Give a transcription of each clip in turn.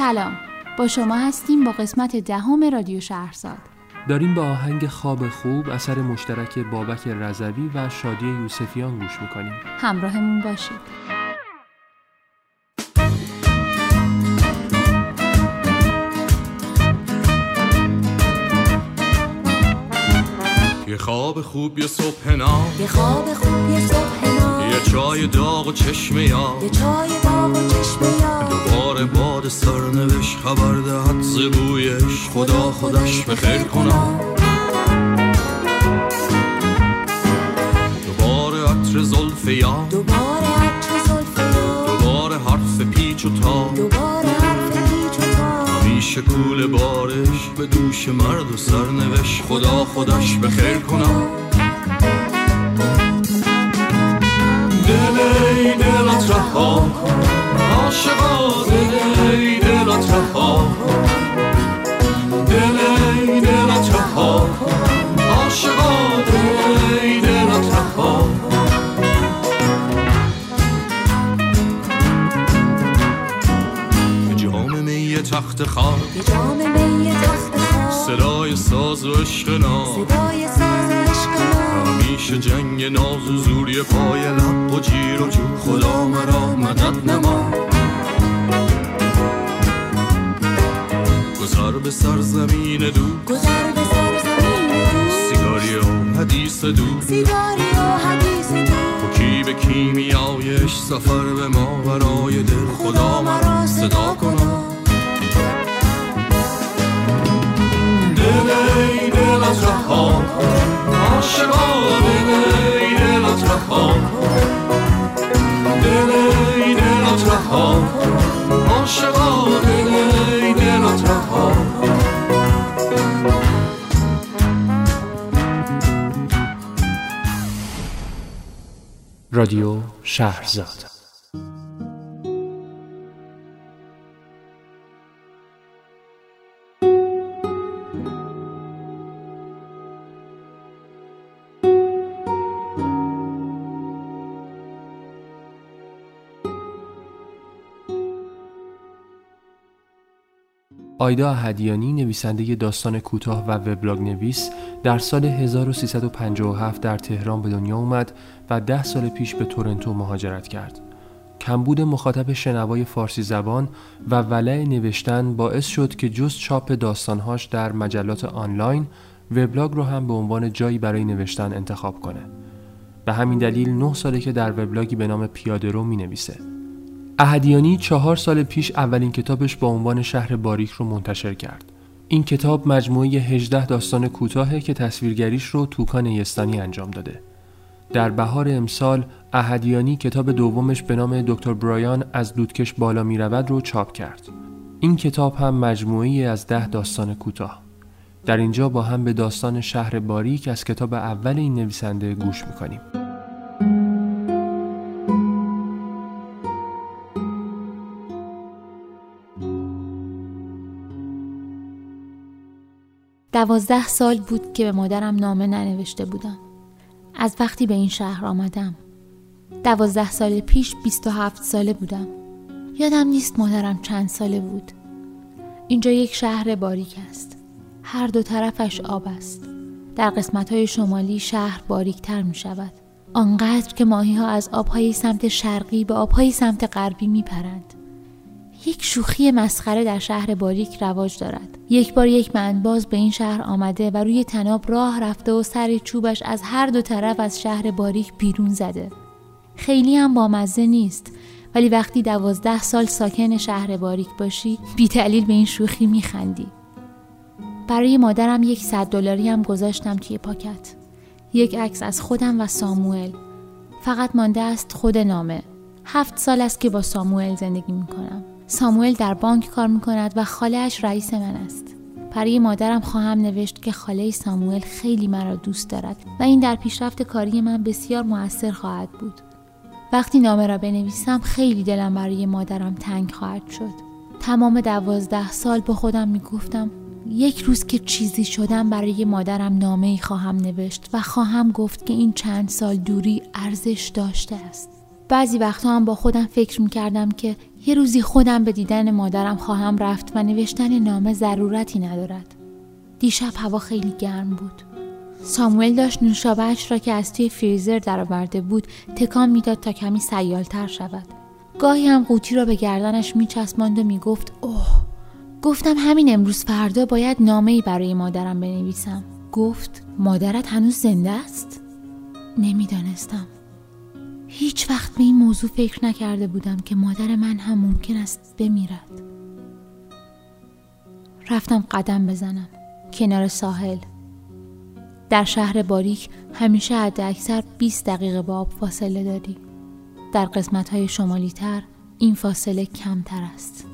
سلام. با شما هستیم با قسمت دهم رادیو شهرزاد. داریم به آهنگ خواب خوب اثر مشترک بابک رضوی و شادی یوسفیان گوش می‌کنیم. همراهمون باشید. یه خواب خوب یه صبح نام. یه خواب خوب یه صبح نام یه چای داغ و چشم یا یه چای داغ و چشم یا دوباره باد سرنوشت خبر دهد زبویش خدا خودش بخیر کنم دوباره عطر زلف یا دوباره عطر زلف یا دوباره حرف پیچ و تا. دوباره حرف پیچ و تاب میشه کول بارش به دوش مرد و سرنوشت. خدا خودش بخیر کنم رها کن عاشقا دل ای دلت رها کن دل ای دلت رها کن عاشقا دل ای دلت رها جام می تخت خواب جام می تخت صدای ساز و عشق نام صدای ساز عشق ما. همیشه جنگ ناز و زوری پای لب و جیر و جو. خدا مرا مدد نما. گذر به سرزمین دو. گذر به سرزمین دوست سیگاری و حدیث دو. سیگاری و حدیث تو کی به کیمیایش سفر به ما برای دل. خدا مرا صدا کنم رادیو شهرزاد آیدا هدیانی نویسنده داستان کوتاه و وبلاگ نویس در سال 1357 در تهران به دنیا اومد و ده سال پیش به تورنتو مهاجرت کرد. کمبود مخاطب شنوای فارسی زبان و ولع نوشتن باعث شد که جز چاپ داستانهاش در مجلات آنلاین وبلاگ رو هم به عنوان جایی برای نوشتن انتخاب کنه. به همین دلیل نه ساله که در وبلاگی به نام پیاده رو می نویسه. اهدیانی چهار سال پیش اولین کتابش با عنوان شهر باریک رو منتشر کرد. این کتاب مجموعه 18 داستان کوتاهه که تصویرگریش رو توکان یستانی انجام داده. در بهار امسال اهدیانی کتاب دومش به نام دکتر برایان از دودکش بالا می رود رو چاپ کرد. این کتاب هم مجموعه از ده داستان کوتاه. در اینجا با هم به داستان شهر باریک از کتاب اول این نویسنده گوش می‌کنیم. دوازده سال بود که به مادرم نامه ننوشته بودم. از وقتی به این شهر آمدم. دوازده سال پیش بیست و هفت ساله بودم. یادم نیست مادرم چند ساله بود. اینجا یک شهر باریک است. هر دو طرفش آب است. در قسمت های شمالی شهر باریکتر می شود آنقدر که ماهی ها از آبهای سمت شرقی به آبهای سمت غربی می پرند یک شوخی مسخره در شهر باریک رواج دارد. یک بار یک باز به این شهر آمده و روی تناب راه رفته و سر چوبش از هر دو طرف از شهر باریک بیرون زده. خیلی هم بامزه نیست ولی وقتی دوازده سال ساکن شهر باریک باشی بی دلیل به این شوخی میخندی برای مادرم یک صد دلاری هم گذاشتم توی پاکت. یک عکس از خودم و ساموئل. فقط مانده است خود نامه. هفت سال است که با ساموئل زندگی می‌کنم ساموئل در بانک کار می‌کند و خالهاش رئیس من است. برای مادرم خواهم نوشت که خاله ساموئل خیلی مرا دوست دارد و این در پیشرفت کاری من بسیار موثر خواهد بود. وقتی نامه را بنویسم خیلی دلم برای مادرم تنگ خواهد شد. تمام دوازده سال به خودم می‌گفتم یک روز که چیزی شدم برای مادرم نامه ای خواهم نوشت و خواهم گفت که این چند سال دوری ارزش داشته است. بعضی وقتا هم با خودم فکر می‌کردم که یه روزی خودم به دیدن مادرم خواهم رفت و نوشتن نامه ضرورتی ندارد. دیشب هوا خیلی گرم بود. ساموئل داشت نوشابهش را که از توی فریزر درآورده بود تکان می‌داد تا کمی سیالتر شود. گاهی هم قوطی را به گردنش میچسباند و می‌گفت اوه گفتم همین امروز فردا باید نامه ای برای مادرم بنویسم گفت مادرت هنوز زنده است نمی‌دانستم هیچ وقت به این موضوع فکر نکرده بودم که مادر من هم ممکن است بمیرد. رفتم قدم بزنم کنار ساحل. در شهر باریک همیشه حد اکثر 20 دقیقه با آب فاصله داری. در قسمت های شمالی تر این فاصله کمتر است.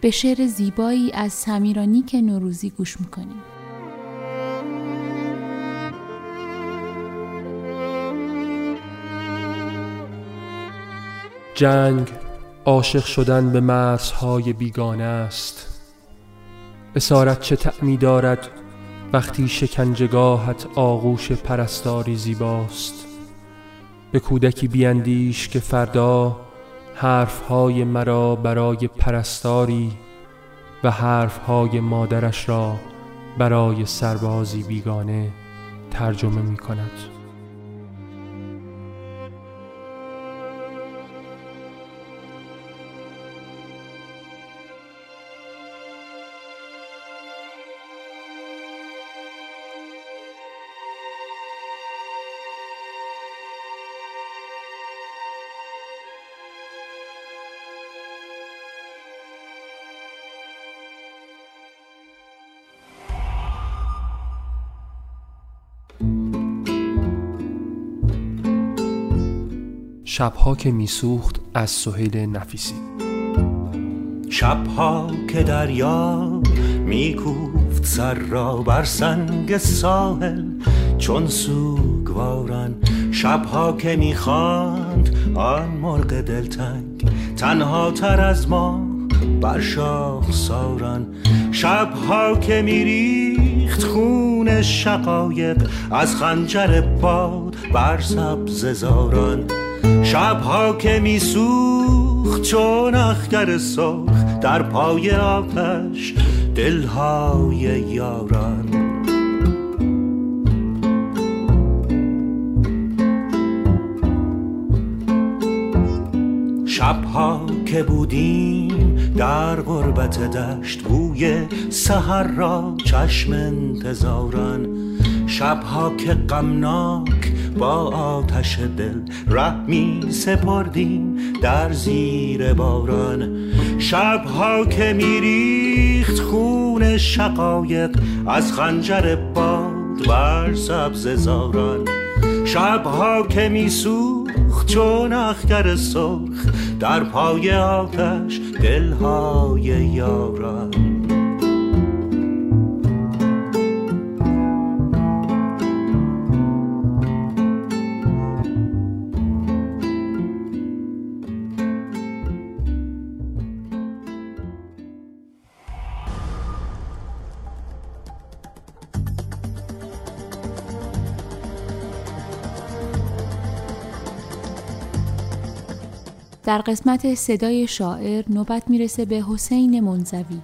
به شعر زیبایی از سمیرانی که نوروزی گوش می‌کنیم. جنگ عاشق شدن به مرزهای بیگانه است. اسارت چه تعمی دارد وقتی شکنجگاهت آغوش پرستاری زیباست. به کودکی بیندیش که فردا حرفهای مرا برای پرستاری و حرفهای مادرش را برای سربازی بیگانه ترجمه می کند. شبها که میسوخت از سهیل نفیسی. شبها که دریا میکوفت سر را بر سنگ ساحل چون سوگواران. شبها که می‌خواند آن مرغ دلتنگ تنها تر از ما بر شاخ ساران شبها که میریخت خون شقایق از خنجر باد بر سبز زاران. شبها که میسوخت چون اخگر سرخ در پای آتش دلهای یاران. شبها که بودیم در غربت دشت بوی سحر را چشم انتظاران شبها که غمناک با آتش دل ره می سپردیم در زیر باران. شبها که میریخت خون شقایق از خنجر باد بر سبز زاران. شبها که میسوخت چون اخگر سرخ در پای آتش دلهای یاران. در قسمت صدای شاعر نوبت می‌رسه به حسین منزوی.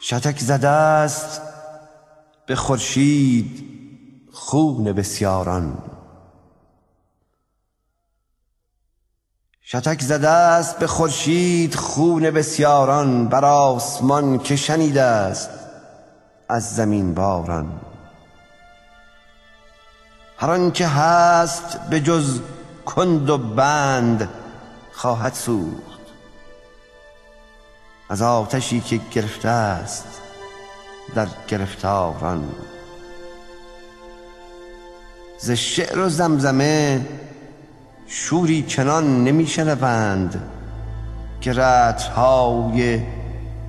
شتک زده است. به خورشید خون بسیاران. شتک زده است به خورشید خون بسیاران بر آسمان که شنیده است از زمین باران. هر آنچه هست به جز کند و بند خواهد سوخت. از آتشی که گرفته است در گرفتاران. ز شعر و زمزمه شوری چنان نمیشنوند که رتهای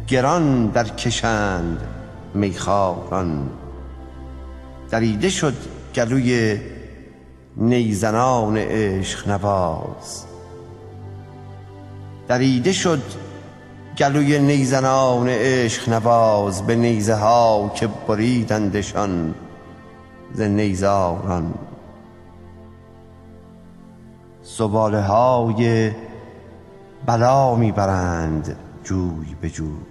گران در کشند میخاران دریده شد گلوی نیزنان عشق نواز. دریده شد گلوی نیزنان عشق نواز به نیزه ها که بریدندشان ز نیزاران. زباله های بلا می‌برند جوی به جوی.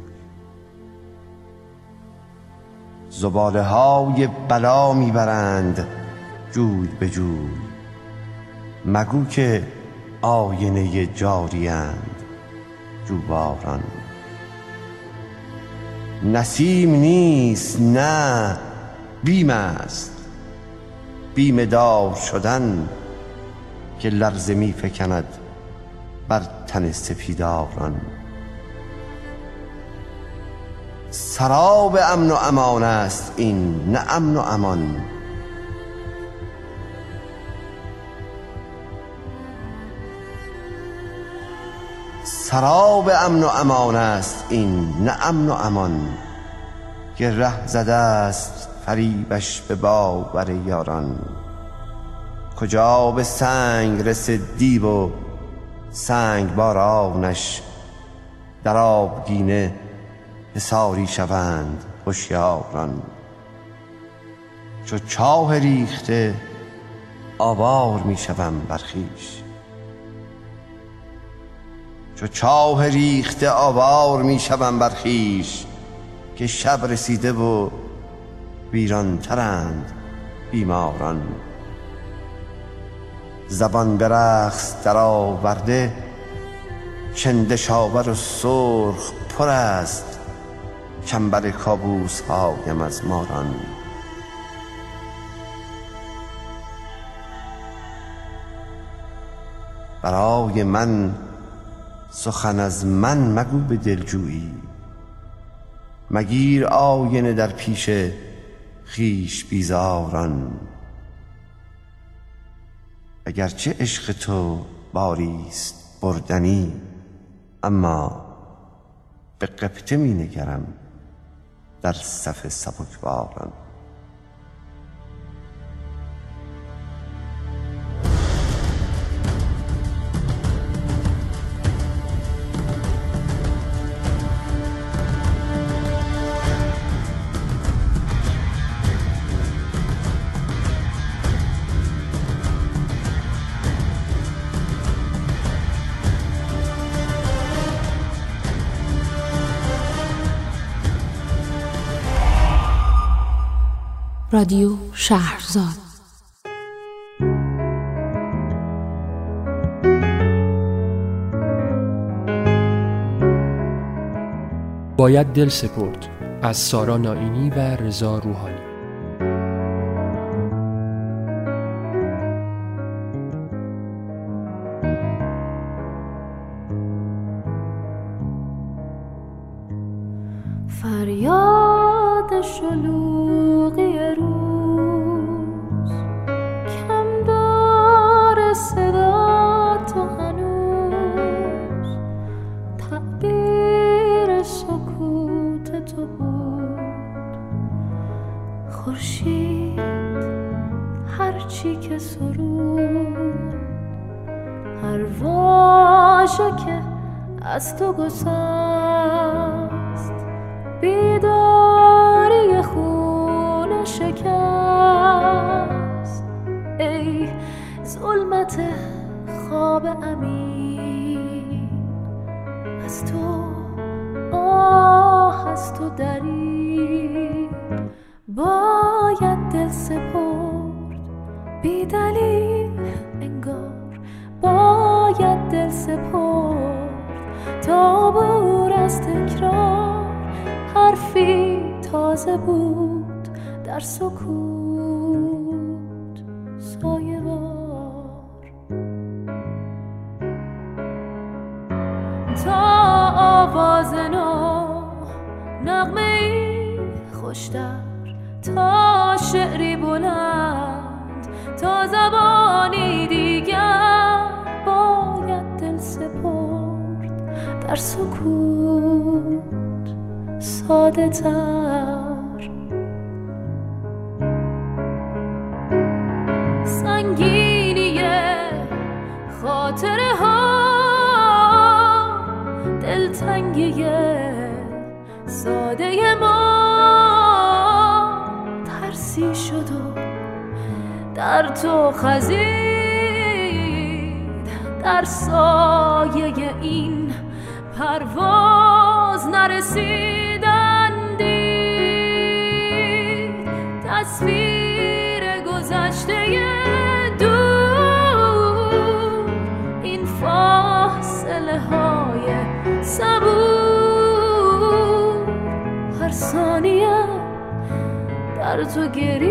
زباله های بلا می‌برند جوی به جوی. مگو که آینه جاریند جوباران. نسیم نیست نه بیم است. بیم دار شدن که لرزه می فکند بر تن سپیداران. سراب امن و امان است این نه امن و امان. سراب امن و امان است این نه امن و امان. که ره زده است فریبش به باور یاران. کجا به سنگ رسد دیو و سنگ بارانش در آبگینه حساری شوند هوشیاران. چو چاه ریخته آوار می شوم بر خویش چو چاه ریخته آوار می شوم بر خویش که شب رسیده و ویران ترند بیماران. زبان به رقص در آورده چندشاور و سرخ پر است چنبر کابوس هایم از ماران. برای من سخن از من مگو به دلجویی. مگیر آینه در پیش خیش بیزاران. اگرچه عشق تو باریست بردنی اما به قبطه می نگرم در صف سبکباران. رادیو شهرزاد. باید دل سپرد از سارا نائینی و رضا روحانی. خورشید هرچی که سرود هر واژه که از تو گسست. بیداری خون شکست. ای ظلمت خواب امین از تو آه هست و دری باید دل سپرد. بی دلیل انگار. باید دل سپرد. تا بور از تکرار. حرفی تازه بود. در سکوت سایه بار تا آواز نو نغمه خوشتر تا شعری بلند تا زبانی دیگر باید دل سپرد. در سکوت ساده تر. سنگینی خاطره ها دلتنگی ساده ما. ترسی شد و در تو خزید. در سایه این پرواز نرسیدندی تصویر گذشته در تو گریست.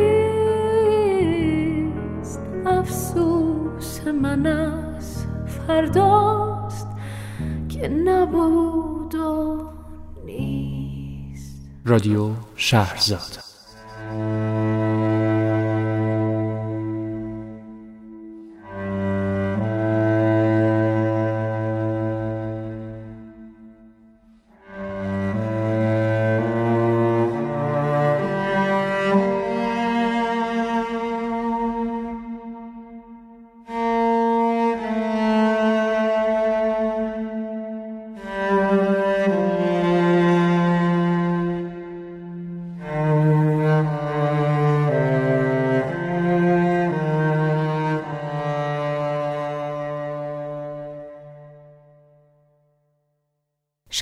افسوس من از فرداست که نبود و نیست. رادیو شهرزاد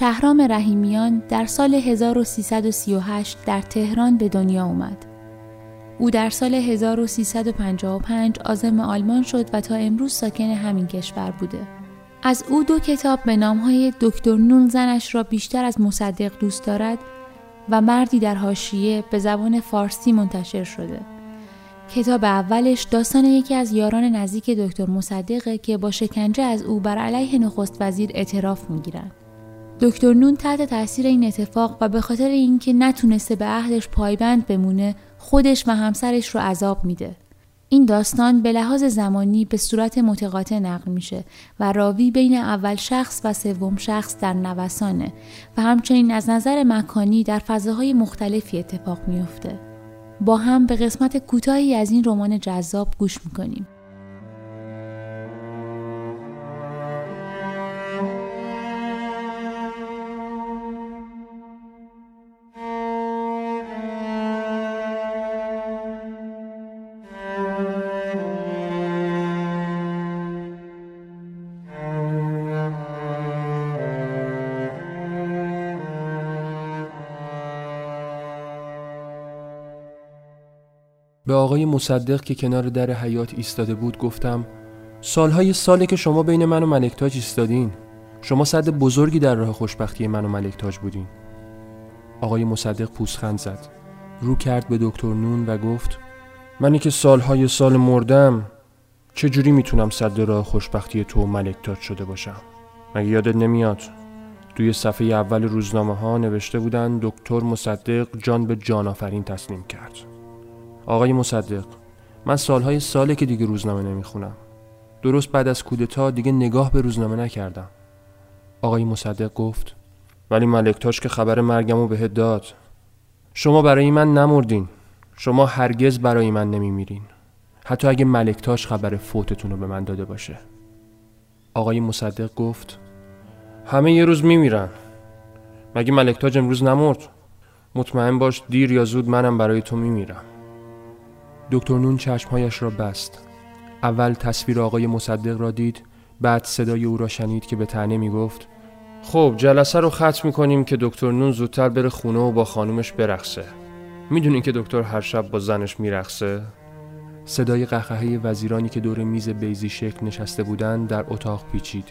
شهرام رحیمیان در سال 1338 در تهران به دنیا اومد. او در سال 1355 آزم آلمان شد و تا امروز ساکن همین کشور بوده. از او دو کتاب به نامهای دکتر نون زنش را بیشتر از مصدق دوست دارد و مردی در حاشیه به زبان فارسی منتشر شده. کتاب اولش داستان یکی از یاران نزدیک دکتر مصدقه که با شکنجه از او بر علیه نخست وزیر اعتراف می‌گیرند. دکتر نون تحت تاثیر این اتفاق و به خاطر اینکه نتونسته به عهدش پایبند بمونه خودش و همسرش رو عذاب میده. این داستان به لحاظ زمانی به صورت متقاطع نقل میشه و راوی بین اول شخص و سوم شخص در نوسانه و همچنین از نظر مکانی در فضاهای مختلفی اتفاق میفته. با هم به قسمت کوتاهی از این رمان جذاب گوش می‌کنیم. به آقای مصدق که کنار در حیات ایستاده بود گفتم سالهای ساله که شما بین من و ملکتاج ایستادین شما صد بزرگی در راه خوشبختی من و ملکتاج بودین. آقای مصدق پوسخند زد رو کرد به دکتر نون و گفت منی که سالهای سال مردم چجوری می‌تونم صد راه خوشبختی تو و ملکتاج شده باشم؟ مگه یادت نمیاد؟ توی صفحه اول روزنامه ها نوشته بودن دکتر مصدق جان به جان آفرین تسلیم کرد. آقای مصدق من سالهای ساله که دیگه روزنامه نمی‌خونم. درست بعد از کودتا دیگه نگاه به روزنامه نکردم. آقای مصدق گفت ولی ملکتاش که خبر مرگمو بهت داد. شما برای من نمردین. شما هرگز برای من نمیمیرین. حتی اگه ملکتاش خبر فوتتون رو به من داده باشه. آقای مصدق گفت همه یه روز میمیرن. مگه ملکتاج امروز نمرد؟ مطمئن باش دیر یا زود منم برای تو میمیرم. دکتر نون چشمهایش را بست. اول تصویر آقای مصدق را دید بعد صدای او را شنید که به تنه می گفت خب جلسه رو ختم می‌کنیم که دکتر نون زودتر بره خونه و با خانومش برقصه. می‌دونین که دکتر هر شب با زنش میرقصه؟ صدای قهقهه وزیرانی که دور میز بیزی شکل نشسته بودند در اتاق پیچید.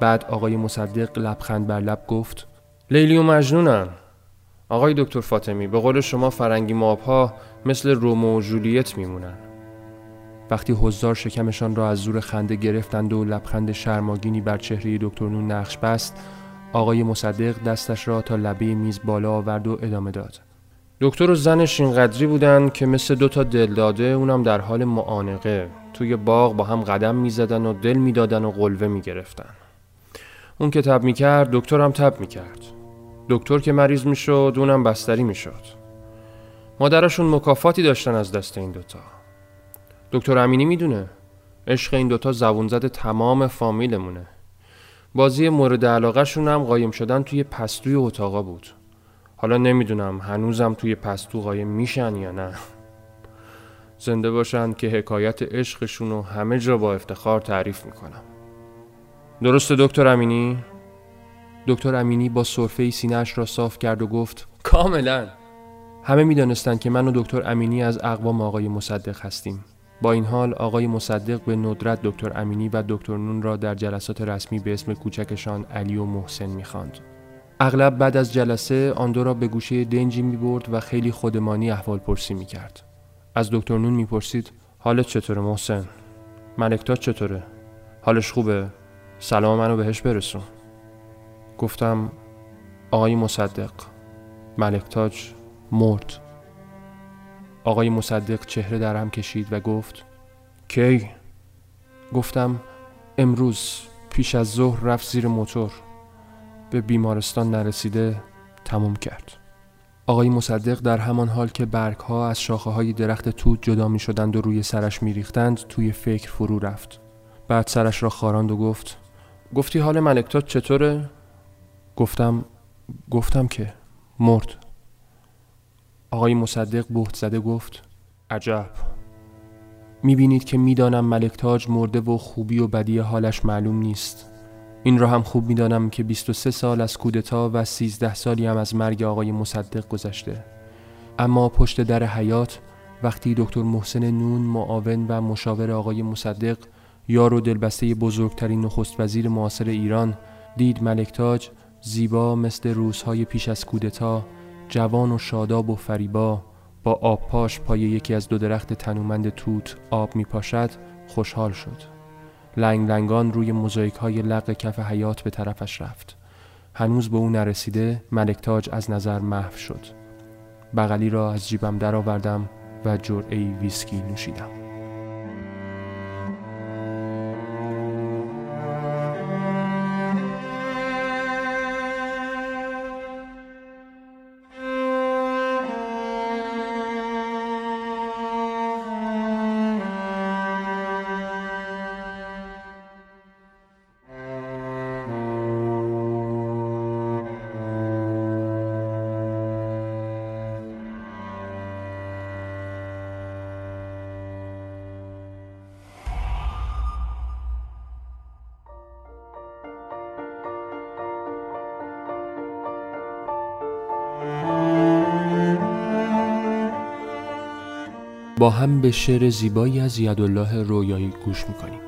بعد آقای مصدق لبخند بر لب گفت لیلی و مجنونن. آقای دکتر فاطمی به قول شما فرنگی مابها مثل رومو و جولیت میمونن. وقتی حضار شکمشان را از زور خنده گرفتند و لبخند شرماگینی بر چهره دکتر نون نقش بست آقای مصدق دستش را تا لبه میز بالا آورد و ادامه داد. دکتر و زنش اینقدری بودن که مثل دو تا دلداده اونم در حال معانقه. توی باغ با هم قدم می‌زدن و دل می‌دادن و قلوه می‌گرفتن. اون که تب می‌کرد دکتر هم تب می‌کرد. دکتر که مریض می‌شد اونم بستری می‌شد. مادرشون مکافاتی داشتن از دست این دوتا. دکتر امینی می‌دونه عشق این دوتا زبون زده تمام فامیلمونه. بازی مورد علاقه شون هم قایم شدن توی پستوی اتاقا بود. حالا نمی‌دونم هنوزم توی پستو قایم میشن یا نه. زنده باشن که حکایت عشقشون رو همه جا با افتخار تعریف می‌کنم. درسته دکتر امینی؟ دکتر امینی با صرفه سینهش را صاف کرد و گفت کاملا همه می‌دانستند که من و دکتر امینی از اقوام آقای مصدق هستیم با این حال آقای مصدق به ندرت دکتر امینی و دکتر نون را در جلسات رسمی به اسم کوچکشان علی و محسن می‌خواند. اغلب بعد از جلسه آن دو را به گوشه دنجی می برد و خیلی خودمانی احوال پرسی می کرد. از دکتر نون می پرسید حالت چطوره محسن؟ ملکتاج چطوره؟ حالش خوبه؟ سلام منو بهش برسون. گفتم آقای مصدق ملکتاج مرد. آقای مصدق چهره در هم کشید و گفت کی؟ گفتم امروز پیش از ظهر رفت زیر موتور به بیمارستان نرسیده تموم کرد آقای مصدق در همان حال که برگ ها از شاخه های درخت توت جدا می شدند و روی سرش می ریختند توی فکر فرو رفت بعد سرش را خاراند و گفت گفتی حال ملکتات چطوره؟ گفتم گفتم که مرد. آقای مصدق بهت زده گفت عجب. می‌بینید که می‌دانم ملک تاج مرده و خوبی و بدی حالش معلوم نیست. این را هم خوب می‌دانم که 23 سال از کودتا و 13 سالی هم از مرگ آقای مصدق گذشته. اما پشت در حیات وقتی دکتر محسن نون معاون و مشاور آقای مصدق یار و دلبسته بزرگترین نخست وزیر معاصر ایران دید ملکتاج زیبا مثل روزهای پیش از کودتا جوان و شاداب و فریبا با آب پاش پای یکی از دو درخت تنومند توت آب می پاشد خوشحال شد. لنگ لنگان روی موزاییک های لق کف حیات به طرفش رفت. هنوز به او نرسیده ملکتاج از نظر محو شد. بغلی را از جیبم درآوردم و جرعه ویسکی نوشیدم. با هم به شعر زیبایی از یدالله رویایی گوش می‌کنیم.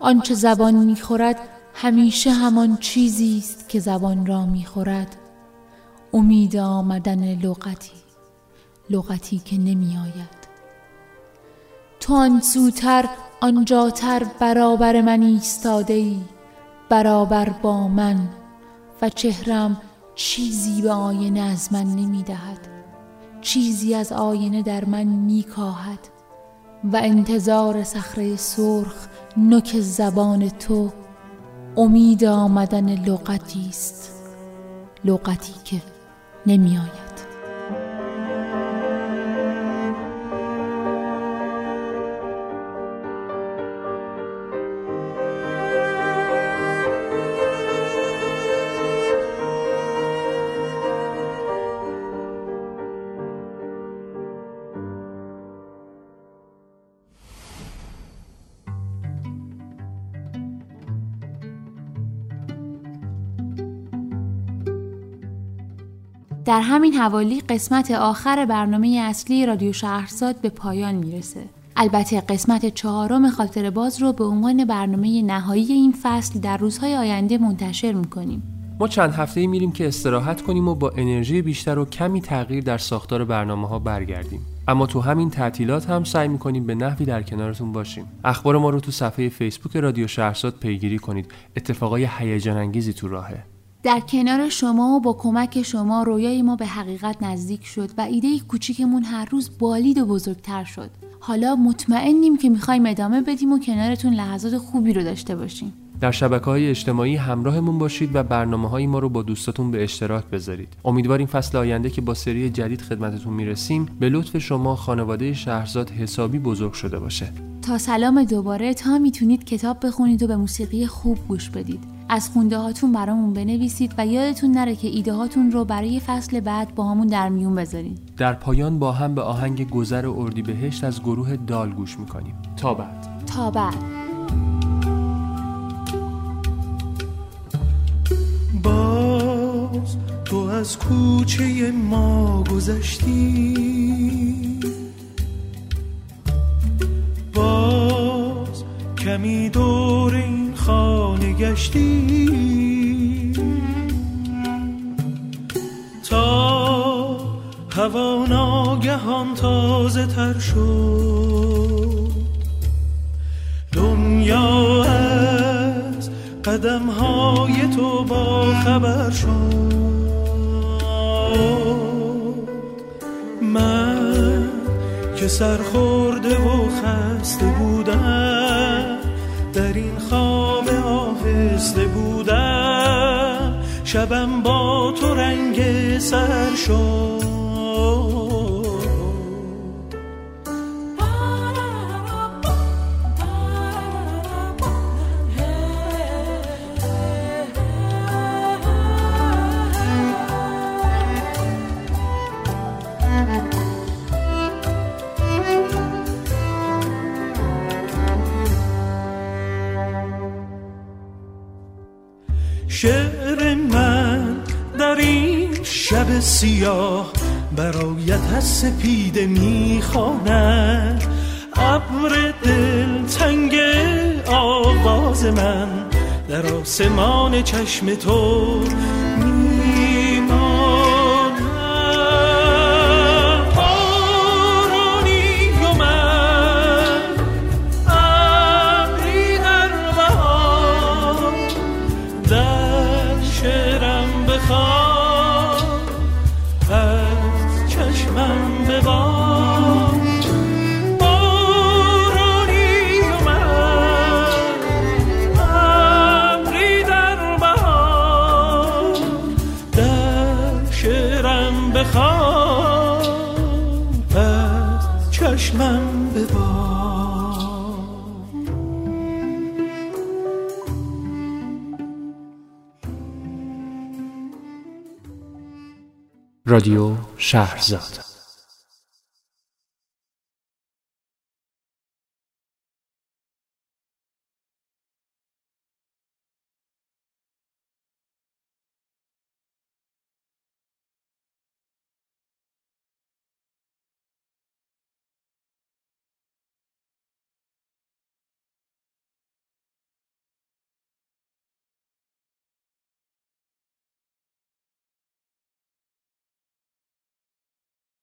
آنچه زبان می‌خورد همیشه همان چیزی است که زبان را می‌خورد. امید آمدن لغتی لغتی که نمیآید تو آن سوتر آنجاتر برابر من ایستاده ای برابر با من. و چهرم چیزی به آینه از من نمی دهد چیزی از آینه در من می کاهد. و انتظار صخره سرخ نوک زبان تو امید آمدن لغتی است لغتی که نمی آید در همین حوالی قسمت آخر برنامه اصلی رادیو شهرزاد به پایان می‌رسه. البته قسمت چهارم خاطر باز رو به عنوان برنامه نهایی این فصل در روزهای آینده منتشر می‌کنیم. ما چند هفته میریم که استراحت کنیم و با انرژی بیشتر و کمی تغییر در ساختار برنامه ها برگردیم. اما تو همین تعطیلات هم سعی می‌کنیم به نحوی در کنارتون باشیم. اخبار ما رو تو صفحه فیسبوک رادیو شهرزاد پیگیری کنید. اتفاقای هیجان انگیزی تو راهه. در کنار شما و با کمک شما رویای ما به حقیقت نزدیک شد و ایده کوچیکمون هر روز بالید و بزرگتر شد. حالا مطمئنیم که می‌خوایم ادامه بدیم و کنارتون لحظات خوبی رو داشته باشیم. در شبکه های اجتماعی همراهمون باشید و برنامه های ما رو با دوستاتون به اشتراک بذارید. امیدواریم فصل آینده که با سری جدید خدمتتون می‌رسیم به لطف شما خانواده شهرزاد حسابی بزرگ شده باشه. تا سلام دوباره تا می‌تونید کتاب بخونید و به موسیقی خوب گوش بدید. از خونده هاتون برامون بنویسید و یادتون نره که ایده هاتون رو برای فصل بعد با همون در میون بذارید. در پایان با هم به آهنگ گذر اردیبهشت از گروه دال گوش می‌کنیم. تا بعد. تا بعد. باز تو از کوچه ما گذشتی باز کمی دور این خانه گشتی. تا هوا ناگهان تازه تر شد. دنیا از قدم های تو با خبر شد. من که سرخورده و خسته بودم شبم با تو رنگ سر شد. شب سیاه برایت از سپیده می‌خواند. ابر دل تنگ آواز من در آسمان چشم تو رادیو شهرزاد.